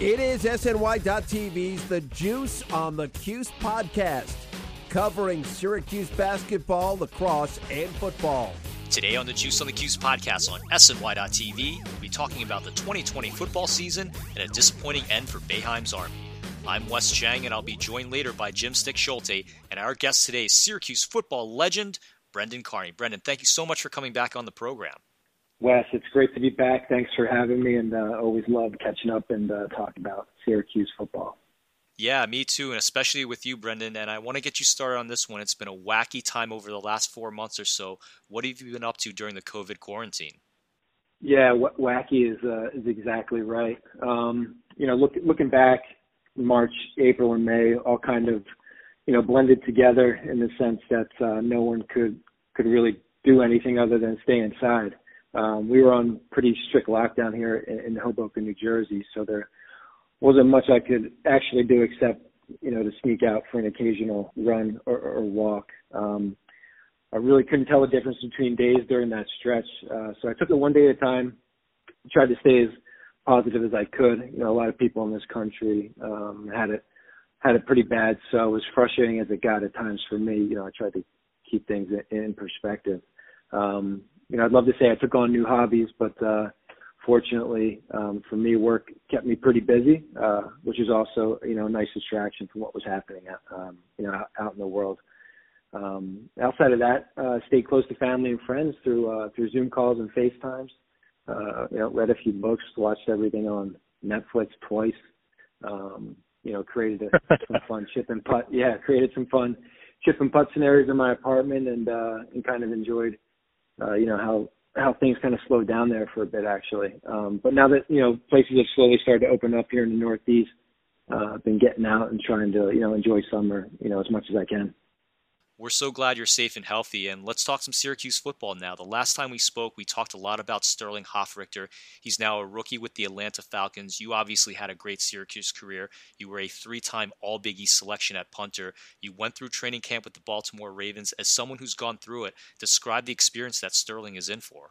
It is SNY.TV's The Juice on the Cuse podcast, covering Syracuse basketball, lacrosse, and football. Today on the Juice on the Cuse podcast on SNY.TV, we'll be talking about the 2020 football season and a disappointing end for Boeheim's Army. I'm Wes Cheng, and I'll be joined later by Jim Stechschulte, and our guest today is Syracuse football legend, Brendan Carney. Brendan, thank you so much for coming back on the program. Wes, it's great to be back. Thanks for having me, and uh, always love catching up and uh, talking about Syracuse football. Yeah, me too, and especially with you, Brendan. And I want to get you started on this one. It's been a wacky time over the last four months or so. What have you been up to during the COVID quarantine? Yeah, w- wacky is uh, is exactly right. Um, you know, look, looking back, March, April, and May all kind of you know blended together in the sense that uh, no one could could really do anything other than stay inside. Um, we were on pretty strict lockdown here in, in Hoboken, New Jersey, so there wasn't much I could actually do except you know to sneak out for an occasional run or, or walk. Um, I really couldn't tell the difference between days during that stretch, uh, so I took it one day at a time. Tried to stay as positive as I could. You know, a lot of people in this country um, had it had it pretty bad, so it was frustrating as it got at times for me. You know, I tried to keep things in perspective. Um, you know, I'd love to say I took on new hobbies, but uh, fortunately um, for me, work kept me pretty busy, uh, which is also you know a nice distraction from what was happening at, um, you know out, out in the world. Um, outside of that, uh, stayed close to family and friends through uh, through Zoom calls and FaceTimes. Uh, you know, read a few books, watched everything on Netflix twice. Um, you know, created a, some fun chip and putt. Yeah, created some fun chip and putt scenarios in my apartment, and uh, and kind of enjoyed uh, you know how how things kind of slowed down there for a bit actually. Um, but now that you know places have slowly started to open up here in the Northeast, uh, I've been getting out and trying to you know enjoy summer you know as much as I can. We're so glad you're safe and healthy. And let's talk some Syracuse football now. The last time we spoke, we talked a lot about Sterling Hofrichter. He's now a rookie with the Atlanta Falcons. You obviously had a great Syracuse career. You were a three time All Big East selection at punter. You went through training camp with the Baltimore Ravens. As someone who's gone through it, describe the experience that Sterling is in for.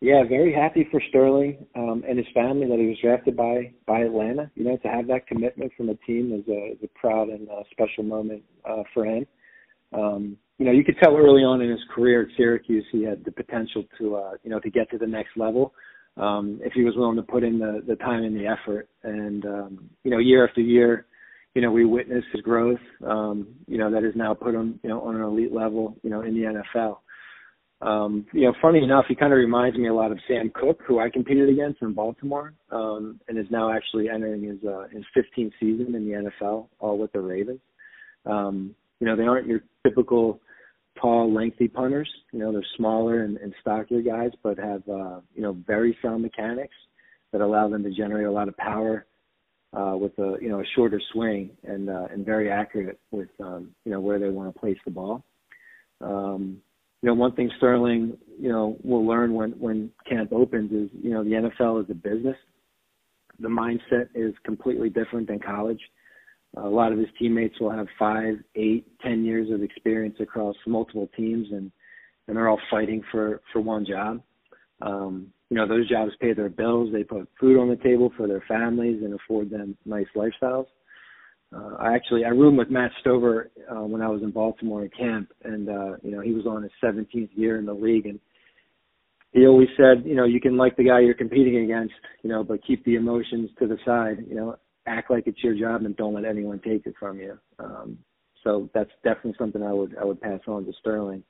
Yeah, very happy for Sterling um, and his family that he was drafted by by Atlanta. You know, to have that commitment from a team is a, is a proud and uh, special moment uh, for him um, you know, you could tell early on in his career at Syracuse he had the potential to, uh, you know, to get to the next level um, if he was willing to put in the, the time and the effort. And um, you know, year after year, you know, we witnessed his growth. Um, you know, that has now put him, you know, on an elite level, you know, in the NFL. Um, you know, funny enough, he kind of reminds me a lot of Sam Koch, who I competed against in Baltimore, um, and is now actually entering his uh, his 15th season in the NFL, all with the Ravens. Um, you know, they aren't your typical tall, lengthy punters. You know, they're smaller and, and stockier guys, but have uh, you know very sound mechanics that allow them to generate a lot of power uh, with a you know a shorter swing and uh, and very accurate with um, you know where they want to place the ball. Um, you know, one thing Sterling you know will learn when when camp opens is you know the NFL is a business. The mindset is completely different than college a lot of his teammates will have five, eight, ten years of experience across multiple teams, and and they're all fighting for for one job. Um, you know, those jobs pay their bills. They put food on the table for their families and afford them nice lifestyles. Uh, I actually I roomed with Matt Stover uh, when I was in Baltimore in camp, and uh, you know he was on his 17th year in the league, and he always said, you know, you can like the guy you're competing against, you know, but keep the emotions to the side. You know, act like it's your job and don't let anyone take it from you. Um, so that's definitely something I would I would pass on to Sterling.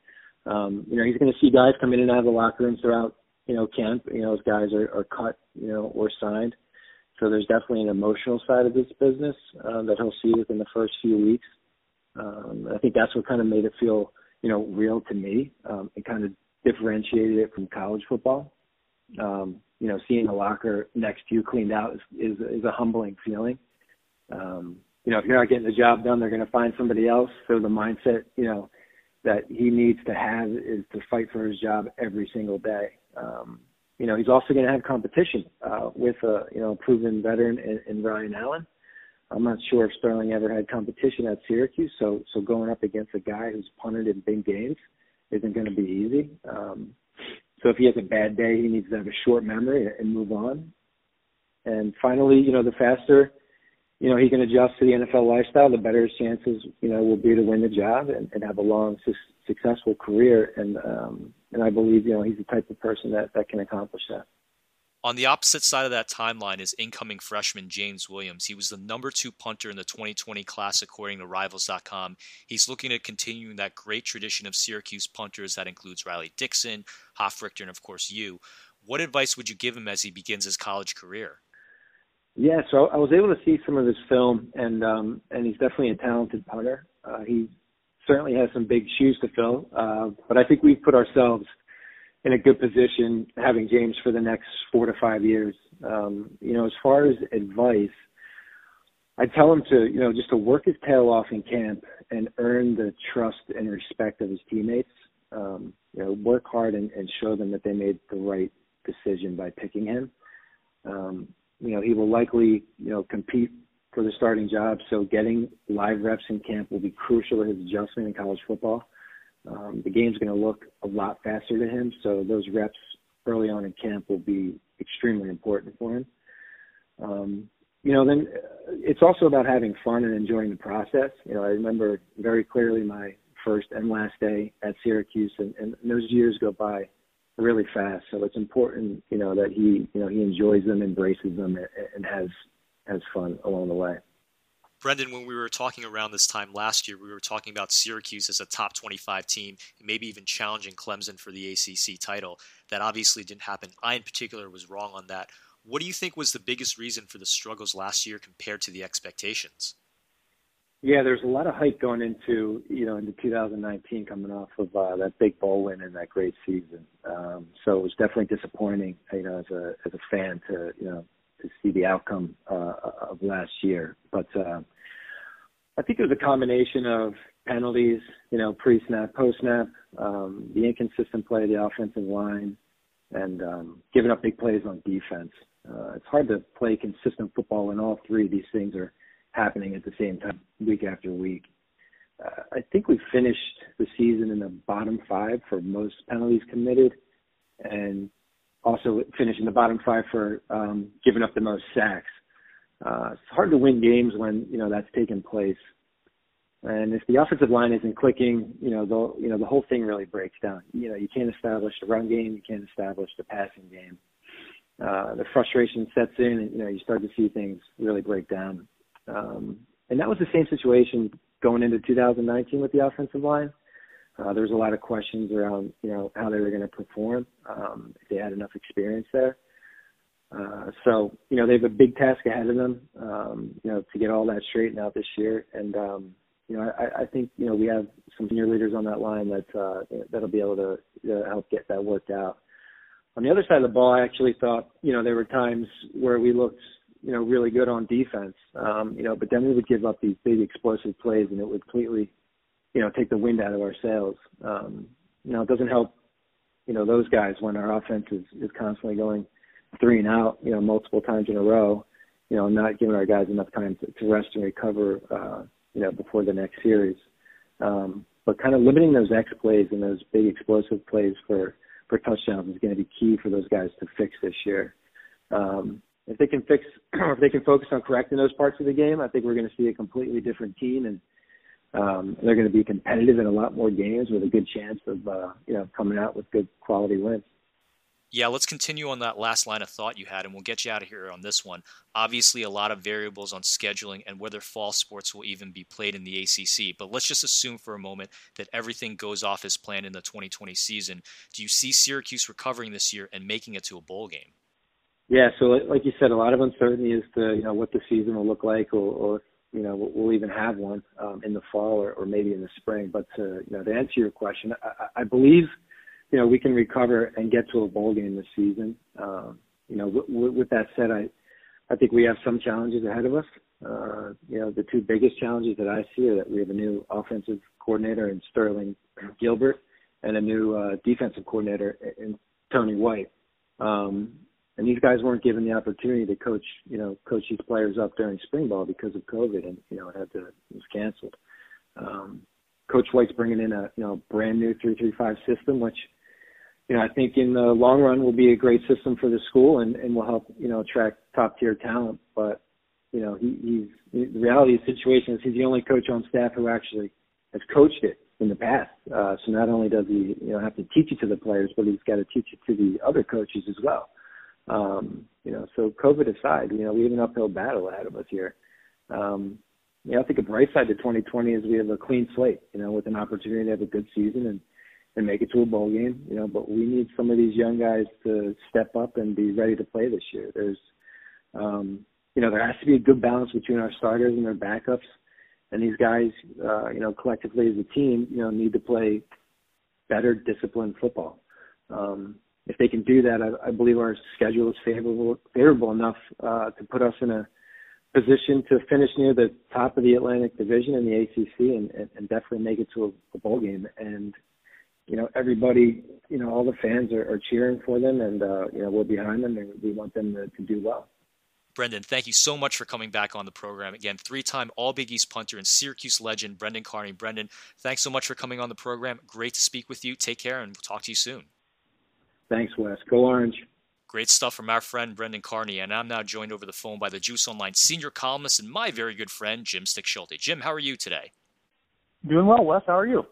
Um, you know, he's going to see guys come in and out of the locker rooms throughout you know camp. You know, those guys are, are cut, you know, or signed. So there's definitely an emotional side of this business uh, that he'll see within the first few weeks. Um, I think that's what kind of made it feel, you know, real to me. Um, it kind of differentiated it from college football. Um, you know, seeing a locker next to you cleaned out is is, is a humbling feeling. Um, you know, if you're not getting the job done, they're going to find somebody else. So the mindset, you know, that he needs to have is to fight for his job every single day. Um, you know, he's also going to have competition uh, with a you know proven veteran in, in Ryan Allen. I'm not sure if Sterling ever had competition at Syracuse, so so going up against a guy who's punted in big games isn't going to be easy. Um, So if he has a bad day, he needs to have a short memory and move on. And finally, you know, the faster, you know, he can adjust to the NFL lifestyle, the better his chances, you know, will be to win the job and, and have a long, su- successful career. And um, and I believe, you know, he's the type of person that that can accomplish that. On the opposite side of that timeline is incoming freshman James Williams. He was the number two punter in the 2020 class, according to Rivals.com. He's looking at continuing that great tradition of Syracuse punters that includes Riley Dixon, Hofrichter, and of course you. What advice would you give him as he begins his college career? Yeah, so I was able to see some of his film, and um, and he's definitely a talented punter. Uh, he certainly has some big shoes to fill, uh, but I think we've put ourselves – in a good position having James for the next four to five years. Um, you know, as far as advice, I tell him to, you know, just to work his tail off in camp and earn the trust and respect of his teammates. Um, you know, work hard and, and show them that they made the right decision by picking him. Um, you know, he will likely, you know, compete for the starting job. So getting live reps in camp will be crucial to his adjustment in college football. Um, the game's going to look a lot faster to him, so those reps early on in camp will be extremely important for him. Um, you know, then uh, it's also about having fun and enjoying the process. You know, I remember very clearly my first and last day at Syracuse, and, and those years go by really fast. So it's important, you know, that he, you know, he enjoys them, embraces them, and, and has has fun along the way. Brendan, when we were talking around this time last year, we were talking about Syracuse as a top 25 team, maybe even challenging Clemson for the ACC title. That obviously didn't happen. I, in particular, was wrong on that. What do you think was the biggest reason for the struggles last year compared to the expectations? Yeah, there's a lot of hype going into you know into 2019, coming off of uh, that big bowl win and that great season. Um, so it was definitely disappointing, you know, as a as a fan to you know to see the outcome uh, of last year. But uh, I think it was a combination of penalties, you know, pre-snap, post-snap, um, the inconsistent play of the offensive line, and um, giving up big plays on defense. Uh, it's hard to play consistent football when all three of these things are happening at the same time, week after week. Uh, I think we finished the season in the bottom five for most penalties committed, and also finished in the bottom five for um, giving up the most sacks. Uh, it's hard to win games when you know that's taken place. And if the offensive line isn't clicking, you know the you know the whole thing really breaks down. You know you can't establish the run game, you can't establish the passing game. Uh, the frustration sets in, and you know you start to see things really break down. Um, and that was the same situation going into 2019 with the offensive line. Uh, there was a lot of questions around, you know, how they were going to perform, um, if they had enough experience there. Uh, so, you know, they have a big task ahead of them, um, you know, to get all that straightened out this year. And, um, you know, I, I think, you know, we have some senior leaders on that line that, uh, that'll be able to uh, help get that worked out. On the other side of the ball, I actually thought, you know, there were times where we looked, you know, really good on defense, um, you know, but then we would give up these big explosive plays and it would completely you know, take the wind out of our sails. Um, you know, it doesn't help, you know, those guys when our offense is, is constantly going three and out, you know, multiple times in a row, you know, not giving our guys enough time to, to rest and recover, uh, you know, before the next series. Um, but kind of limiting those X plays and those big explosive plays for, for touchdowns is going to be key for those guys to fix this year. Um, if they can fix, or if they can focus on correcting those parts of the game, I think we're going to see a completely different team and, um, they're going to be competitive in a lot more games with a good chance of uh, you know coming out with good quality wins. Yeah, let's continue on that last line of thought you had, and we'll get you out of here on this one. Obviously, a lot of variables on scheduling and whether fall sports will even be played in the ACC. But let's just assume for a moment that everything goes off as planned in the 2020 season. Do you see Syracuse recovering this year and making it to a bowl game? Yeah, so like you said, a lot of uncertainty as to you know what the season will look like, or, or you know, we'll even have one um, in the fall or, or maybe in the spring. But to, you know, to answer your question, I, I believe, you know, we can recover and get to a bowl game this season. Um, you know, w- w- with that said, I, I think we have some challenges ahead of us. Uh, you know, the two biggest challenges that I see are that we have a new offensive coordinator in Sterling Gilbert and a new uh, defensive coordinator in Tony White. Um, and these guys weren't given the opportunity to coach, you know, coach these players up during spring ball because of COVID, and you know, it had to it was canceled. Um, coach White's bringing in a you know brand new three three five system, which you know, I think in the long run will be a great system for the school and, and will help, you know, attract top tier talent. But, you know, he, he's the reality of the situation is he's the only coach on staff who actually has coached it in the past. Uh, so not only does he, you know, have to teach it to the players, but he's got to teach it to the other coaches as well. Um, you know, so COVID aside, you know, we have an uphill battle ahead of us here. Um, you know, I think a bright side to 2020 is we have a clean slate, you know, with an opportunity to have a good season and and make it to a bowl game, you know, but we need some of these young guys to step up and be ready to play this year. There's um you know, there has to be a good balance between our starters and their backups. And these guys, uh, you know, collectively as a team, you know, need to play better disciplined football. Um, if they can do that, I, I believe our schedule is favorable favorable enough uh, to put us in a position to finish near the top of the Atlantic Division in the ACC and, and, and definitely make it to a, a bowl game. And you know, everybody, you know, all the fans are, are cheering for them, and uh, you know, we're behind them, and we want them to, to do well. Brendan, thank you so much for coming back on the program. Again, three time All Big East punter and Syracuse legend, Brendan Carney. Brendan, thanks so much for coming on the program. Great to speak with you. Take care, and we'll talk to you soon. Thanks, Wes. Go Orange. Great stuff from our friend Brendan Carney, and I'm now joined over the phone by the Juice Online senior columnist and my very good friend Jim Stechschulte. Jim, how are you today? Doing well, Wes. How are you?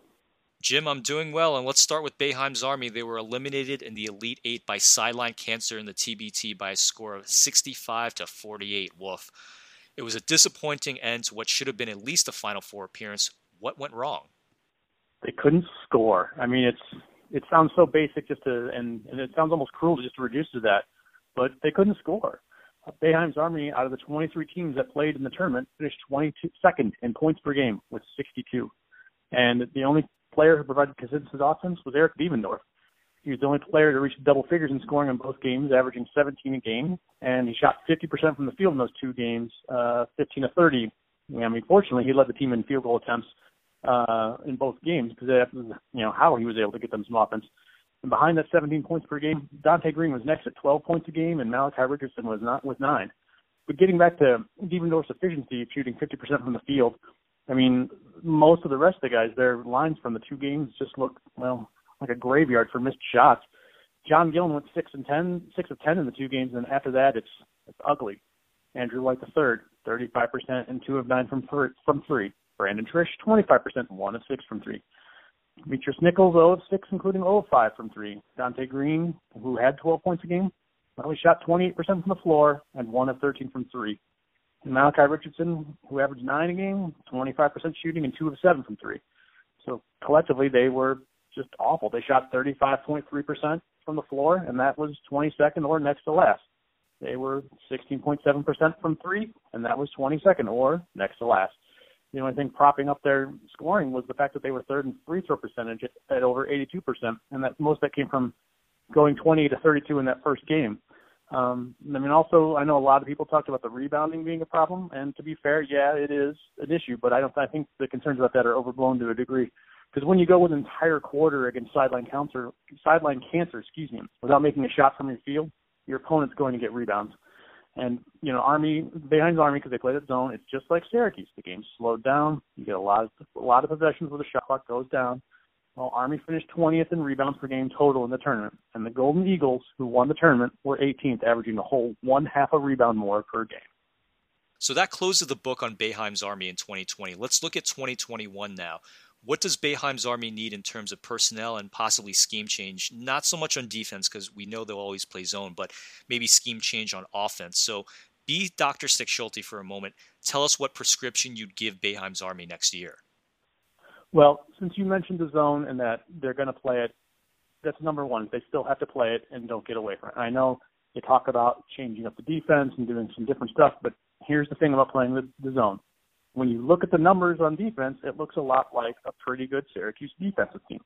Jim, I'm doing well, and let's start with Boeheim's Army. They were eliminated in the Elite Eight by sideline cancer in the TBT by a score of 65 to 48. Woof. It was a disappointing end to what should have been at least a Final Four appearance. What went wrong? They couldn't score. I mean, it's it sounds so basic just to and, and it sounds almost cruel to just to reduce to that, but they couldn't score. Boeheim's Army, out of the 23 teams that played in the tournament, finished 22nd in points per game with 62. And the only player who provided consistent offense was Eric Devendorf. He was the only player to reach double figures in scoring in both games, averaging 17 a game, and he shot 50% from the field in those two games, uh, 15 to 30. I mean, fortunately, he led the team in field goal attempts uh, in both games because you know how he was able to get them some offense. And behind that 17 points per game, Donte Greene was next at 12 points a game, and Malachi Richardson was not with nine. But getting back to Devendorf's efficiency, shooting 50% from the field, I mean, most of the rest of the guys, their lines from the two games just look well like a graveyard for missed shots. John Gillon went six and ten, six of ten in the two games, and after that, it's it's ugly. Andrew White the third, 35% and two of nine from from three. Brandon Triche, 25% one of six from three. Demetris Nichols, 0 of 6, including 0 of 5 from 3. Donte Greene, who had 12 points a game, he shot 28% from the floor and 1 of 13 from 3. And Malachi Richardson, who averaged 9 a game, 25% shooting and 2 of 7 from 3. So collectively, they were just awful. They shot 35.3% from the floor, and that was 22nd or next to last. They were 16.7% from 3, and that was 22nd or next to last. The only thing propping up their scoring was the fact that they were third in free throw percentage at, at over 82%, and that most of that came from going 20 to 32 in that first game. Um, I mean, also, I know a lot of people talked about the rebounding being a problem, and to be fair, yeah, it is an issue. But I don't. I think the concerns about that are overblown to a degree, because when you go an entire quarter against sideline cancer, sideline cancer, excuse me, without making a shot from your field, your opponent's going to get rebounds. And you know, Army behind Army because they played at zone. It's just like Syracuse. The game slowed down. You get a lot of a lot of possessions where the shot clock goes down. Well, Army finished 20th in rebounds per game total in the tournament, and the Golden Eagles, who won the tournament, were 18th, averaging a whole one half a rebound more per game. So that closes the book on Boeheim's Army in 2020. Let's look at 2021 now. What does Boeheim's Army need in terms of personnel and possibly scheme change? Not so much on defense because we know they'll always play zone, but maybe scheme change on offense. So be Dr. Stechschulte for a moment. Tell us what prescription you'd give Boeheim's Army next year. Well, since you mentioned the zone and that they're going to play it, that's number one. They still have to play it and don't get away from it. I know they talk about changing up the defense and doing some different stuff, but here's the thing about playing the, the zone when you look at the numbers on defense, it looks a lot like a pretty good Syracuse defensive team.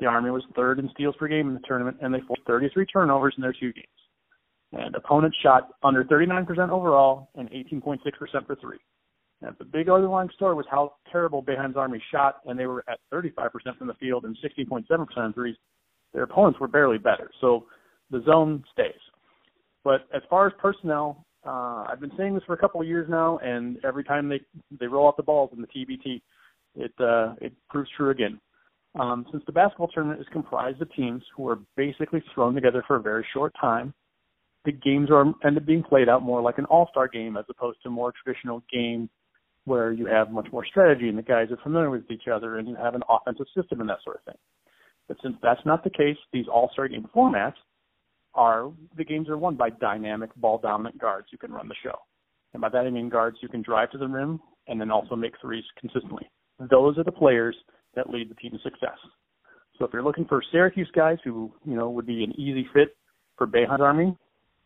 The Army was third in steals per game in the tournament, and they forced 33 turnovers in their two games. And opponents shot under 39% overall and 18.6% for three. And the big underlying story was how terrible Boeheim's Army shot, and they were at 35% from the field and 16.7% threes. Their opponents were barely better. So the zone stays. But as far as personnel, uh, I've been saying this for a couple of years now, and every time they they roll out the balls in the TBT, it uh, it proves true again. Um, since the basketball tournament is comprised of teams who are basically thrown together for a very short time, the games are end up being played out more like an all-star game as opposed to a more traditional game where you have much more strategy and the guys are familiar with each other and you have an offensive system and that sort of thing. But since that's not the case, these all-star game formats are the games are won by dynamic ball dominant guards who can run the show. And by that I mean guards who can drive to the rim and then also make threes consistently. Those are the players that lead the team to success. So if you're looking for Syracuse guys who, you know, would be an easy fit for Boeheim's Army,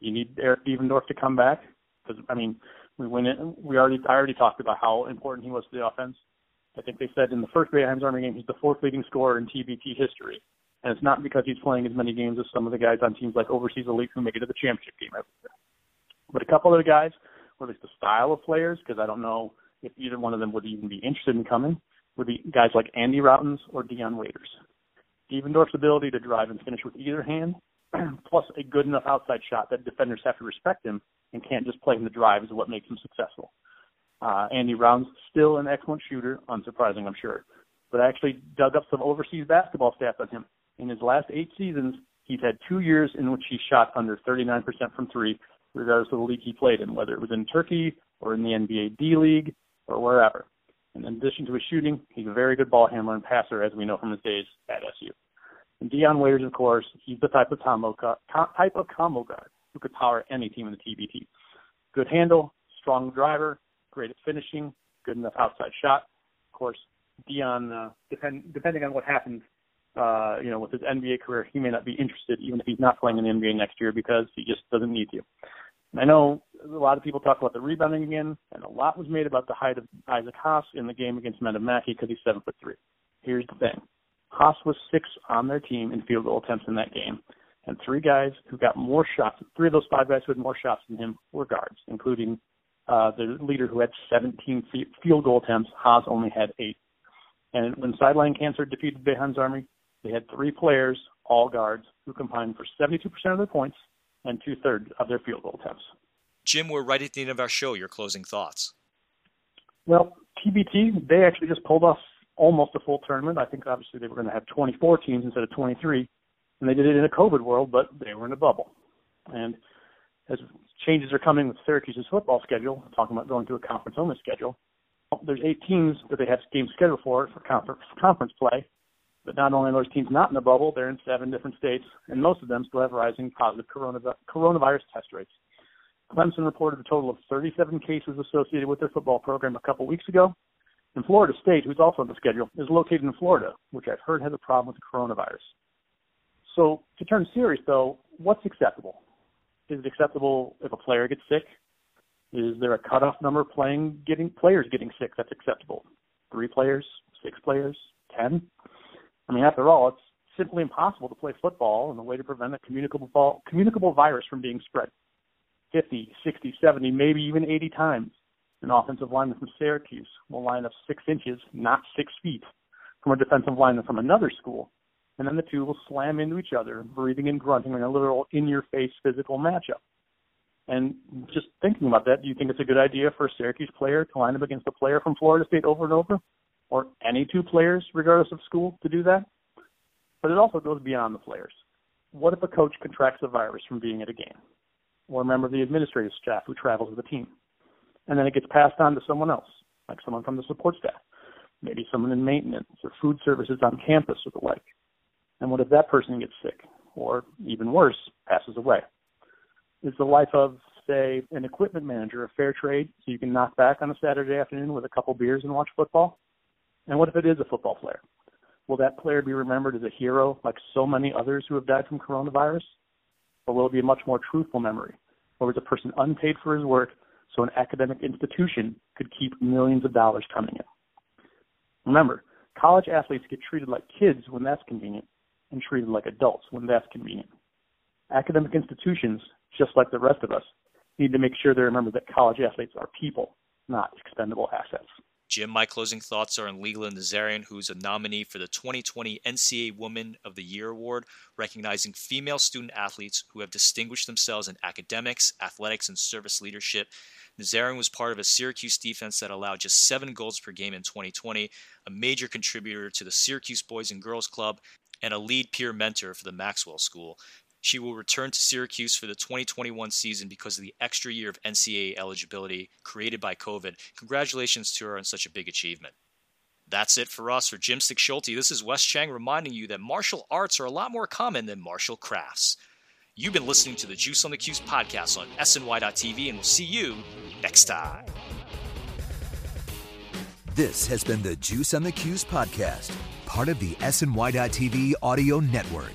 you need Eric Devendorf to come back. Because I mean, we went in, we already I already talked about how important he was to the offense. I think they said in the first Boeheim's Army game he's the fourth leading scorer in TBT history. And it's not because he's playing as many games as some of the guys on teams like Overseas Elite who make it to the championship game every year. But a couple of the guys, or at least the style of players, because I don't know if either one of them would even be interested in coming, would be guys like Andy Rautins or Dion Waiters. Devendorf's ability to drive and finish with either hand, plus a good enough outside shot that defenders have to respect him and can't just play him the drive is what makes him successful. Uh, Andy Rautins still an excellent shooter, unsurprising I'm sure, but I actually dug up some overseas basketball stats on him. In his last eight seasons, he's had two years in which he shot under 39% from three, regardless of the league he played in, whether it was in Turkey or in the NBA D League or wherever. In addition to his shooting, he's a very good ball handler and passer, as we know from his days at SU. And Dion Waiters, of course, he's the type of combo type of combo guard who could power any team in the TBT. Good handle, strong driver, great at finishing, good enough outside shot. Of course, Dion, uh, depend, depending on what happens, uh, you know, with his NBA career, he may not be interested, even if he's not playing in the NBA next year, because he just doesn't need to. I know a lot of people talk about the rebounding again, and a lot was made about the height of Isaac Haas in the game against Men of Mackey because he's seven foot three. Here's the thing: Haas was six on their team in field goal attempts in that game, and three guys who got more shots. Three of those five guys who had more shots than him were guards, including uh, the leader who had 17 field goal attempts. Haas only had eight. And when sideline cancer defeated Boeheim's Army, they had three players, all guards, who combined for 72% of their points and two thirds of their field goal attempts. Jim, we're right at the end of our show. Your closing thoughts. Well, TBT, they actually just pulled off almost a full tournament. I think obviously they were going to have 24 teams instead of 23, and they did it in a COVID world, but they were in a bubble. And as changes are coming with Syracuse's football schedule, talking about going to a conference only schedule, there's eight teams that they have games scheduled for for conference, conference play, but not only are those teams not in the bubble, they're in seven different states, and most of them still have rising positive coronavirus test rates. Clemson reported a total of 37 cases associated with their football program a couple weeks ago. And Florida State, who's also on the schedule, is located in Florida, which I've heard has a problem with the coronavirus. So to turn serious, though, what's acceptable? Is it acceptable if a player gets sick? Is there a cutoff number playing getting players getting sick that's acceptable? Three players, six players, ten? I mean, after all, it's simply impossible to play football, and the way to prevent a communicable communicable virus from being spread 50, 60, 70, maybe even 80 times. An offensive lineman from Syracuse will line up six inches, not six feet, from a defensive lineman from another school, and then the two will slam into each other, breathing and grunting in a literal in-your-face physical matchup. And just thinking about that, do you think it's a good idea for a Syracuse player to line up against a player from Florida State over and over? Or any two players, regardless of school, to do that. But it also goes beyond the players. What if a coach contracts a virus from being at a game, or a member of the administrative staff who travels with the team, and then it gets passed on to someone else, like someone from the support staff, maybe someone in maintenance or food services on campus or the like? And what if that person gets sick, or even worse, passes away? Is the life of, say, an equipment manager a fair trade so you can knock back on a Saturday afternoon with a couple beers and watch football? And what if it is a football player? Will that player be remembered as a hero like so many others who have died from coronavirus? Or will it be a much more truthful memory? Or was a person unpaid for his work so an academic institution could keep millions of dollars coming in? Remember, college athletes get treated like kids when that's convenient and treated like adults when that's convenient. Academic institutions, just like the rest of us, need to make sure they remember that college athletes are people, not expendable assets. Jim, my closing thoughts are on Leland Nazarian, who's a nominee for the 2020 NCAA Woman of the Year Award, recognizing female student athletes who have distinguished themselves in academics, athletics, and service leadership. Nazarian was part of a Syracuse defense that allowed just seven goals per game in 2020, a major contributor to the Syracuse Boys and Girls Club, and a lead peer mentor for the Maxwell School. She will return to Syracuse for the 2021 season because of the extra year of NCAA eligibility created by COVID. Congratulations to her on such a big achievement. That's it for us. For Jim Stechschulte, this is Wes Cheng reminding you that martial arts are a lot more common than martial crafts. You've been listening to the Juice on the Cuse podcast on SNY.TV, and we'll see you next time. This has been the Juice on the Cuse podcast, part of the SNY.TV audio network.